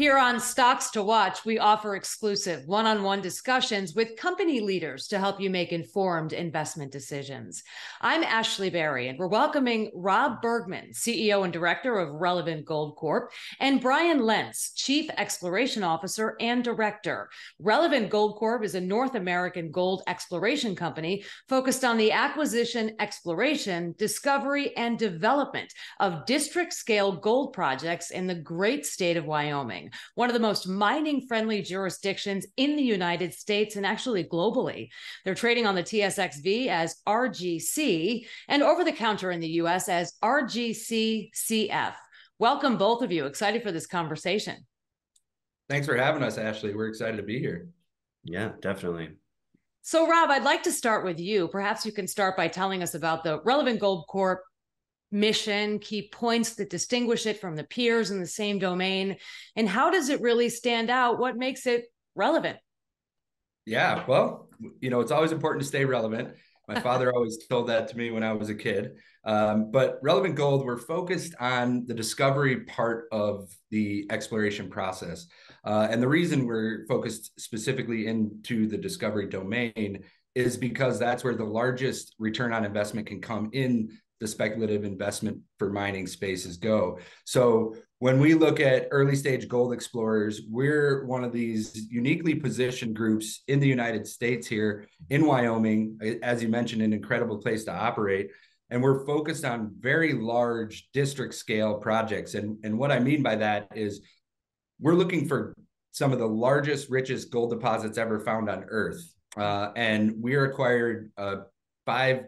Here on Stocks to Watch, we offer exclusive one on one discussions with company leaders to help you make informed investment decisions. I'm Ashley Berry, and we're welcoming Rob Bergmann, CEO and Director of Relevant Gold Corp., and Brian Lentz, Chief Exploration Officer and Director. Relevant Gold Corp is a North American gold exploration company focused on the acquisition, exploration, discovery, and development of district scale gold projects in the great state of Wyoming one of the most mining friendly jurisdictions in the United States and actually globally. They're trading on the TSXV as RGC and over the counter in the US as RGCCF. Welcome, both of you. Excited for this conversation. Thanks for having us, Ashley. We're excited to be here. Yeah, definitely. So, Rob, I'd like to start with you. Perhaps you can start by telling us about the Relevant Gold Corp mission, key points that distinguish it from the peers in the same domain? And how does it really stand out? What makes it relevant? Yeah, well, you know, it's always important to stay relevant. My father always told that to me when I was a kid. Um, but Relevant Gold, we're focused on the discovery part of the exploration process. Uh, and the reason we're focused specifically into the discovery domain is because that's where the largest return on investment can come in the speculative investment for mining spaces go. So when we look at early stage gold explorers, we're one of these uniquely positioned groups in the United States here in Wyoming, as you mentioned, an incredible place to operate. And we're focused on very large district scale projects. And, and what I mean by that is we're looking for some of the largest, richest gold deposits ever found on Earth. Uh, and we acquired uh, five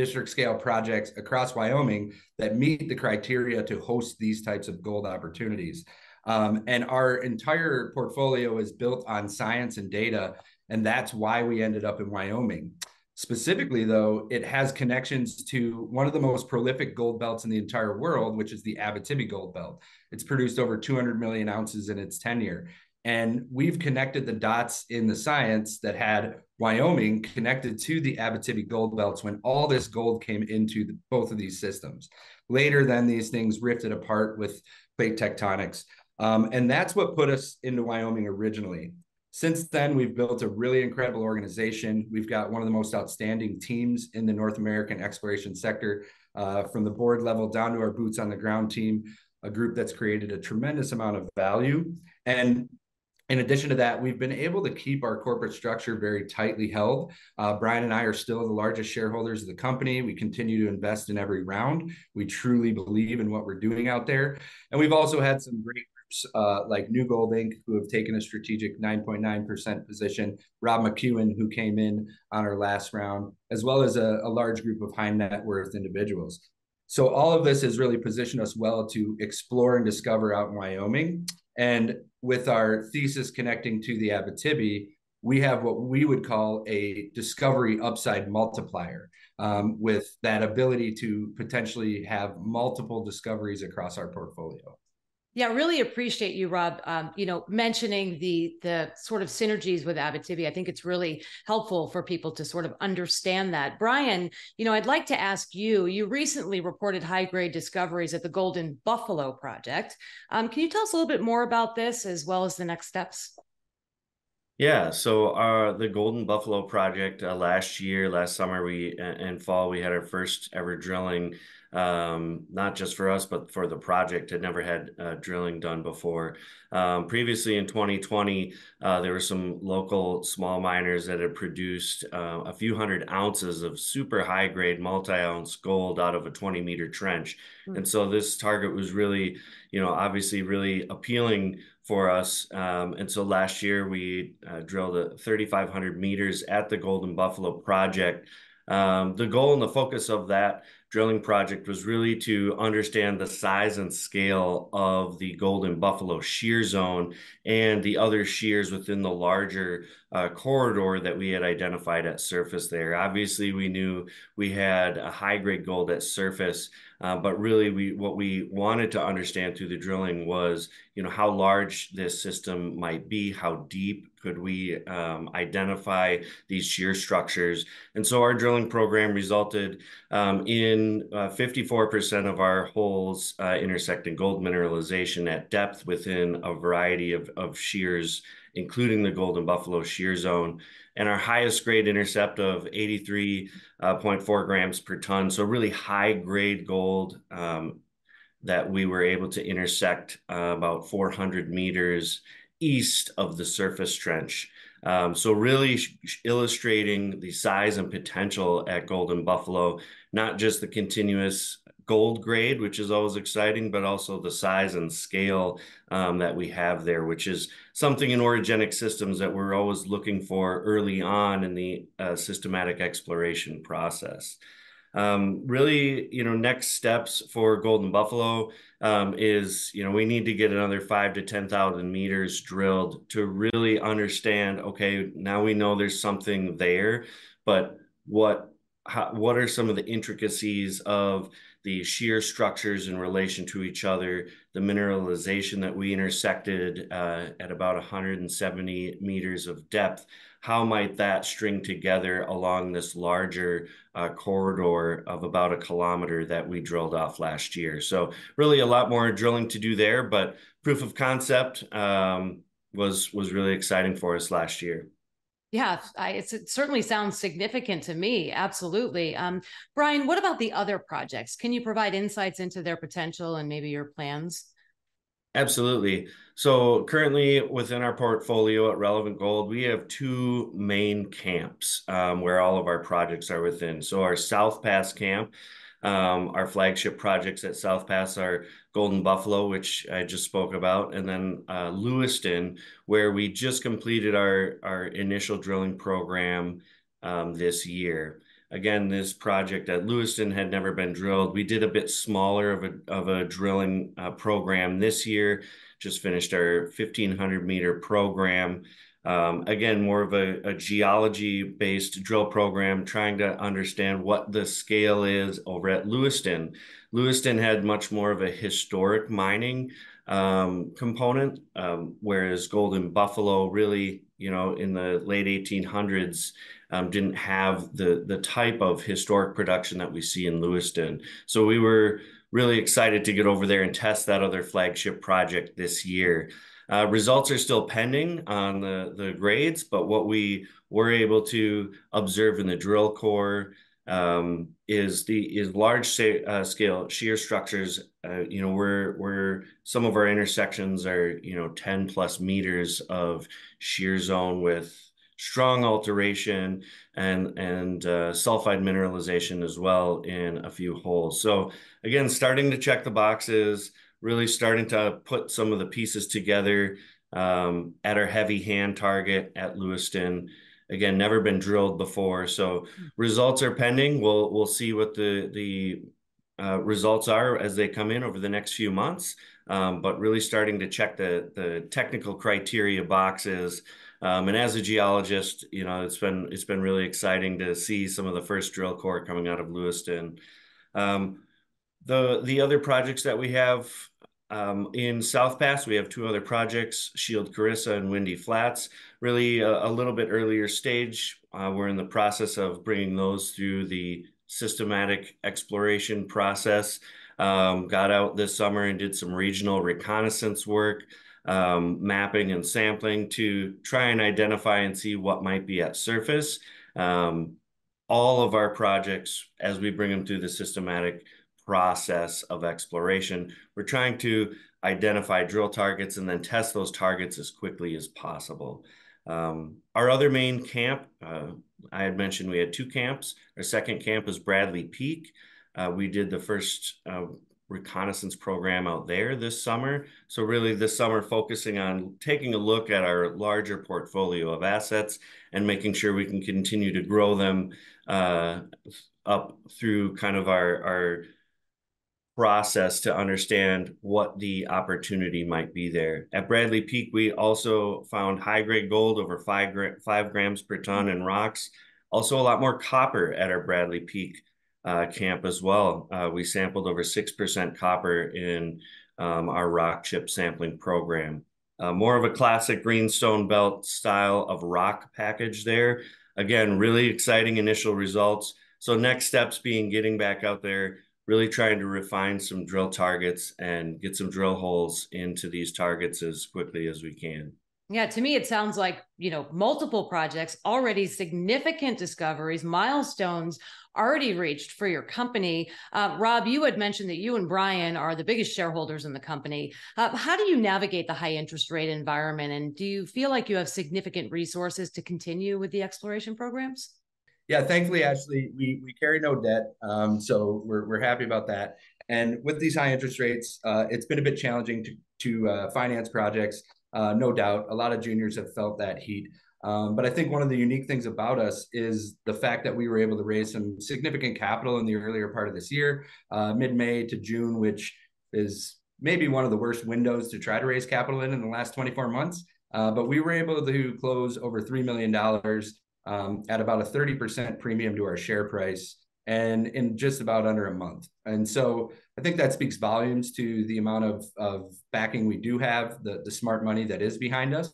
district scale projects across Wyoming that meet the criteria to host these types of gold opportunities. Um, and our entire portfolio is built on science and data. And that's why we ended up in Wyoming. Specifically, though, it has connections to one of the most prolific gold belts in the entire world, which is the Abitibi Gold Belt. It's produced over 200 million ounces in its tenure. And we've connected the dots in the science that had Wyoming connected to the Abitibi gold belts when all this gold came into the, both of these systems. Later, then these things rifted apart with plate tectonics. Um, and that's what put us into Wyoming originally. Since then, we've built a really incredible organization. We've got one of the most outstanding teams in the North American exploration sector, uh, from the board level down to our boots on the ground team, a group that's created a tremendous amount of value. And in addition to that, we've been able to keep our corporate structure very tightly held. Uh, Brian and I are still the largest shareholders of the company. We continue to invest in every round. We truly believe in what we're doing out there. And we've also had some great groups uh, like New Gold Inc., who have taken a strategic 9.9% position, Rob McEwen, who came in on our last round, as well as a, a large group of high net worth individuals. So all of this has really positioned us well to explore and discover out in Wyoming. And with our thesis connecting to the Abitibi, we have what we would call a discovery upside multiplier um, with that ability to potentially have multiple discoveries across our portfolio. Yeah, really appreciate you, Rob. Um, you know, mentioning the the sort of synergies with Abitibi. I think it's really helpful for people to sort of understand that. Brian, you know, I'd like to ask you. You recently reported high grade discoveries at the Golden Buffalo Project. Um, can you tell us a little bit more about this as well as the next steps? Yeah, so uh, the Golden Buffalo Project uh, last year, last summer, we and fall, we had our first ever drilling um, not just for us, but for the project. Had never had uh, drilling done before. Um, previously in 2020, uh, there were some local small miners that had produced uh, a few hundred ounces of super high grade multi ounce gold out of a 20 meter trench. Mm-hmm. And so this target was really, you know, obviously really appealing for us. Um, and so last year we uh, drilled 3,500 meters at the Golden Buffalo project. Um, the goal and the focus of that drilling project was really to understand the size and scale of the Golden Buffalo shear zone and the other shears within the larger uh, corridor that we had identified at surface there. Obviously, we knew we had a high grade gold at surface, uh, but really we what we wanted to understand through the drilling was, you know, how large this system might be, how deep could we um, identify these shear structures. And so our drilling program resulted um, in uh, 54% of our holes uh, intersecting gold mineralization at depth within a variety of, of shears, including the Golden Buffalo shear zone. And our highest grade intercept of 83.4 uh, grams per ton. So, really high grade gold um, that we were able to intersect uh, about 400 meters east of the surface trench. Um, so really illustrating the size and potential at Golden Buffalo, not just the continuous gold grade, which is always exciting, but also the size and scale um, that we have there, which is something in orogenic systems that we're always looking for early on in the uh, systematic exploration process. Um, really, you know, next steps for Golden Buffalo um, is, you know, we need to get another five to 10,000 meters drilled to really understand, okay, now we know there's something there, but what, how, what are some of the intricacies of the shear structures in relation to each other, the mineralization that we intersected uh, at about 170 meters of depth, how might that string together along this larger uh, corridor of about a kilometer that we drilled off last year? So really a lot more drilling to do there, but proof of concept um, was was really exciting for us last year. Yeah, I, it certainly sounds significant to me. Absolutely. Um, Brian, what about the other projects? Can you provide insights into their potential and maybe your plans? Absolutely. So currently within our portfolio at Relevant Gold, we have two main camps um, where all of our projects are within. So our South Pass camp, um, our flagship projects at South Pass are Golden Buffalo, which I just spoke about, and then uh, Lewiston, where we just completed our, our initial drilling program um, this year. Again, this project at Lewiston had never been drilled. We did a bit smaller of a, of a drilling uh, program this year, just finished our 1500 meter program. Um, again, more of a, a geology based drill program, trying to understand what the scale is over at Lewiston. Lewiston had much more of a historic mining um, component, um, whereas Golden Buffalo really, you know, in the late 1800s, um, didn't have the the type of historic production that we see in Lewiston. So we were really excited to get over there and test that other flagship project this year. Uh, results are still pending on the, the grades, but what we were able to observe in the drill core um, is the is large say, uh, scale shear structures. Uh, you know, where where some of our intersections are you know 10 plus meters of shear zone with strong alteration and and uh, sulfide mineralization as well in a few holes. So again, starting to check the boxes, really starting to put some of the pieces together um, at our heavy hand target at Lewiston. Again, never been drilled before, so results are pending. We'll we'll see what the the uh, results are as they come in over the next few months. Um, but really starting to check the the technical criteria boxes um, and as a geologist, you know, it's been it's been really exciting to see some of the first drill core coming out of Lewiston. Um, the the other projects that we have um, in South Pass, we have two other projects: Shield Carissa and Windy Flats. Really, a, a little bit earlier stage. Uh, we're in the process of bringing those through the systematic exploration process. Um, got out this summer and did some regional reconnaissance work um, mapping and sampling to try and identify and see what might be at surface. Um, all of our projects, as we bring them through the systematic process of exploration, we're trying to identify drill targets and then test those targets as quickly as possible. Um, our other main camp, uh, I had mentioned we had two camps. Our second camp is Bradley Peak. Uh, we did the first uh, reconnaissance program out there this summer. So really this summer focusing on taking a look at our larger portfolio of assets and making sure we can continue to grow them up through kind of our, our process to understand what the opportunity might be there. At Bradley Peak, we also found high grade gold over five, five grams per ton in rocks. Also a lot more copper at our Bradley Peak uh, camp as well. Uh, we sampled over 6% copper in um, our rock chip sampling program. Uh, more of a classic greenstone belt style of rock package there. Again, really exciting initial results. So next steps being getting back out there, really trying to refine some drill targets and get some drill holes into these targets as quickly as we can. Yeah, to me, it sounds like, you know, multiple projects, already significant discoveries, milestones already reached for your company. Uh, Rob, you had mentioned that you and Brian are the biggest shareholders in the company. Uh, how do you navigate the high interest rate environment? And do you feel like you have significant resources to continue with the exploration programs? Yeah, thankfully, Ashley, we, we carry no debt. Um, so we're, we're happy about that. And with these high interest rates, uh, it's been a bit challenging to, to uh, finance projects. Uh, no doubt, a lot of juniors have felt that heat. Um, but I think one of the unique things about us is the fact that we were able to raise some significant capital in the earlier part of this year, uh, mid May to June, which is maybe one of the worst windows to try to raise capital in in the last 24 months. Uh, but we were able to close over $3 million um, at about a 30% premium to our share price and in just about under a month. And so I think that speaks volumes to the amount of, of backing we do have, the, the smart money that is behind us,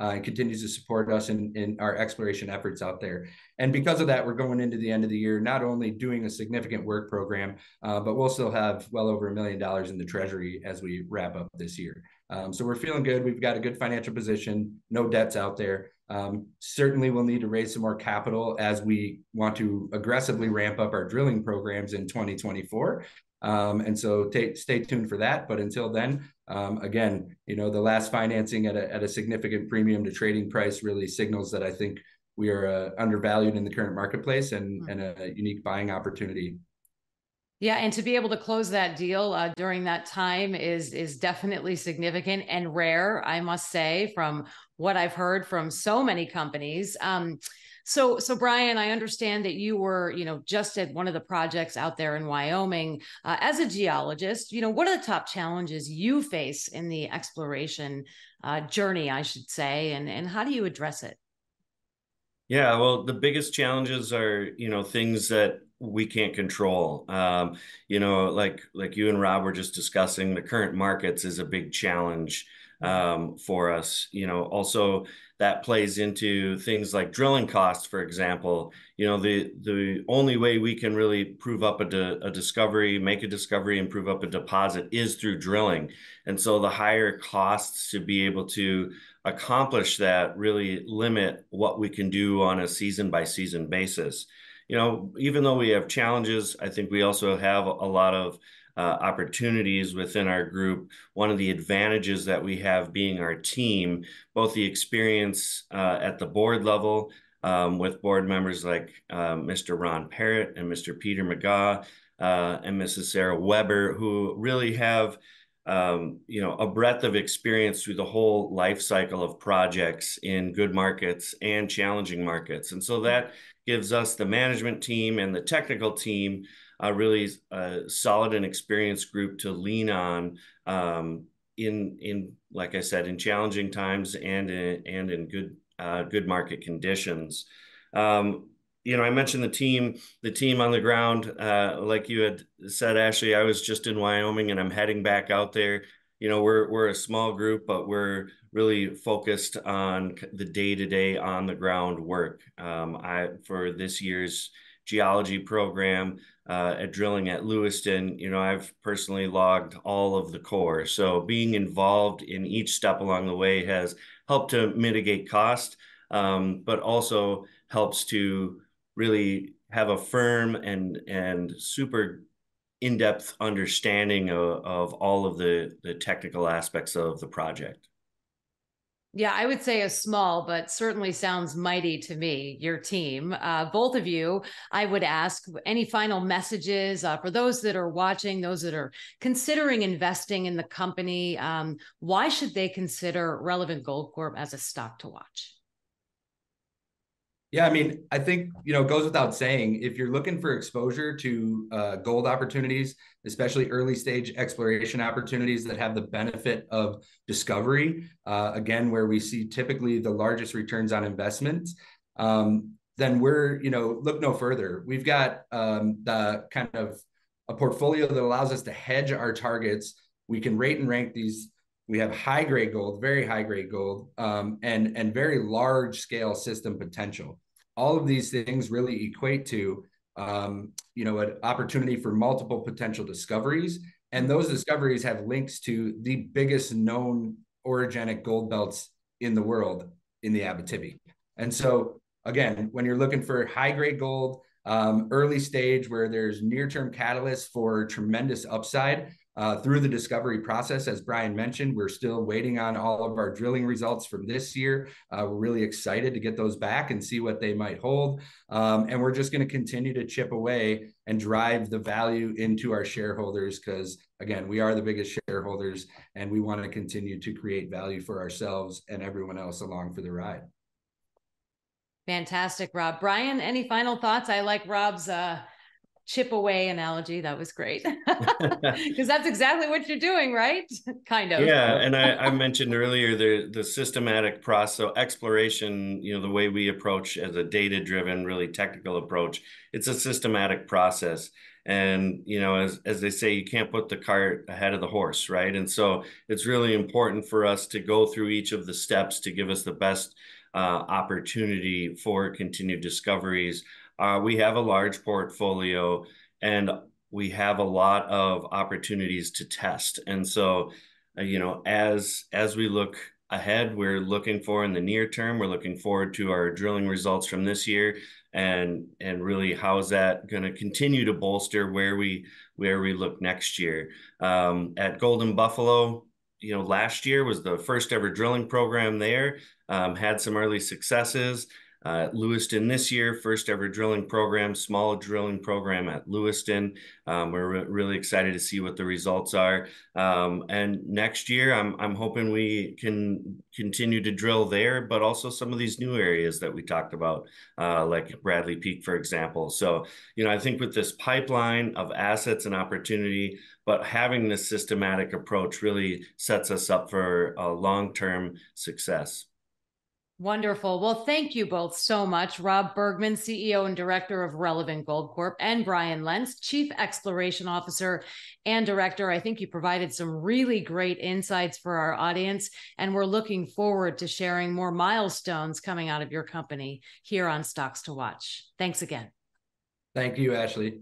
uh, and continues to support us in, in our exploration efforts out there. And because of that, we're going into the end of the year, not only doing a significant work program, uh, but we'll still have well over a million dollars in the treasury as we wrap up this year. Um, so we're feeling good. We've got a good financial position, no debts out there. Um, certainly, we'll need to raise some more capital as we want to aggressively ramp up our drilling programs in 2024. Um, and so t- stay tuned for that. But until then, um, again, you know, the last financing at a, at a significant premium to trading price really signals that I think we are uh, undervalued in the current marketplace and, mm-hmm. and a unique buying opportunity. Yeah, and to be able to close that deal uh, during that time is is definitely significant and rare, I must say, from what I've heard from so many companies. Um, so, so Brian, I understand that you were, you know, just at one of the projects out there in Wyoming. Uh, as a geologist, you know, what are the top challenges you face in the exploration uh, journey, I should say, and and how do you address it? Yeah, well, the biggest challenges are, you know, things that we can't control. Um, you know, like like you and Rob were just discussing, the current markets is a big challenge um, for us. You know, also that plays into things like drilling costs, for example. You know, the the only way we can really prove up a, a discovery, make a discovery, and prove up a deposit is through drilling. And so the higher costs to be able to accomplish that really limit what we can do on a season by season basis. You know, even though we have challenges, I think we also have a lot of uh, opportunities within our group. One of the advantages that we have being our team, both the experience uh, at the board level um, with board members like uh, Mr. Ron Parratt and Mr. Peter Megaw uh, and Mrs. Sarah Weber, who really have um, you know a breadth of experience through the whole life cycle of projects in good markets and challenging markets, and so that gives us the management team and the technical team a really uh, solid and experienced group to lean on um, in in like I said in challenging times and in, and in good uh, good market conditions. Um, you know, I mentioned the team, the team on the ground. Uh, like you had said, Ashley, I was just in Wyoming and I'm heading back out there. You know, we're we're a small group, but we're really focused on the day to day on the ground work. Um, I for this year's geology program uh, at drilling at Lewiston, you know, I've personally logged all of the core. So being involved in each step along the way has helped to mitigate cost, um, but also helps to really have a firm and and super in-depth understanding of, of all of the the technical aspects of the project. Yeah, I would say a small, but certainly sounds mighty to me, your team. Uh, both of you, I would ask any final messages uh, for those that are watching, those that are considering investing in the company. Um, why should they consider Relevant Gold Corp as a stock to watch? Yeah, I mean, I think you know, goes without saying, if you're looking for exposure to uh, gold opportunities, especially early stage exploration opportunities that have the benefit of discovery, uh, again, where we see typically the largest returns on investments, um, then we're you know, look no further. We've got um, the kind of a portfolio that allows us to hedge our targets. We can rate and rank these we have high grade gold, very high grade gold, um, and and very large scale system potential. All of these things really equate to um, you know, an opportunity for multiple potential discoveries. And those discoveries have links to the biggest known orogenic gold belts in the world in the Abitibi. And so, again, when you're looking for high grade gold, um, early stage where there's near term catalysts for tremendous upside, uh, through the discovery process. As Brian mentioned, we're still waiting on all of our drilling results from this year. Uh, we're really excited to get those back and see what they might hold. Um, and we're just going to continue to chip away and drive the value into our shareholders because, again, we are the biggest shareholders and we want to continue to create value for ourselves and everyone else along for the ride. Fantastic, Rob. Brian, any final thoughts? I like Rob's uh, chip away analogy. That was great. Because that's exactly what you're doing, right? kind of. Yeah. And I, I, mentioned earlier the the systematic process exploration, you know, the way we approach as a data-driven, really technical approach, it's a systematic process. And you know, as as they say, you can't put the cart ahead of the horse, right? And so it's really important for us to go through each of the steps to give us the best uh, opportunity for continued discoveries uh, we have a large portfolio and we have a lot of opportunities to test. And so, uh, you know, as as we look ahead, we're looking for in the near term, we're looking forward to our drilling results from this year and and really how is that going to continue to bolster where we where we look next year. Um, at Golden Buffalo, you know, last year was the first ever drilling program there. Um, had some early successes. Uh, Lewiston this year, first ever drilling program, small drilling program at Lewiston. Um, we're re- really excited to see what the results are. Um, and next year, I'm, I'm hoping we can continue to drill there, but also some of these new areas that we talked about, uh, like Bradley Peak, for example. So, you know, I think with this pipeline of assets and opportunity, but having this systematic approach really sets us up for a long term success. Wonderful. Well, thank you both so much. Rob Bergmann, CEO and Director of Relevant Gold Corp, and Brian Lentz, Chief Exploration Officer and Director. I think you provided some really great insights for our audience, and we're looking forward to sharing more milestones coming out of your company here on Stocks to Watch. Thanks again. Thank you, Ashley.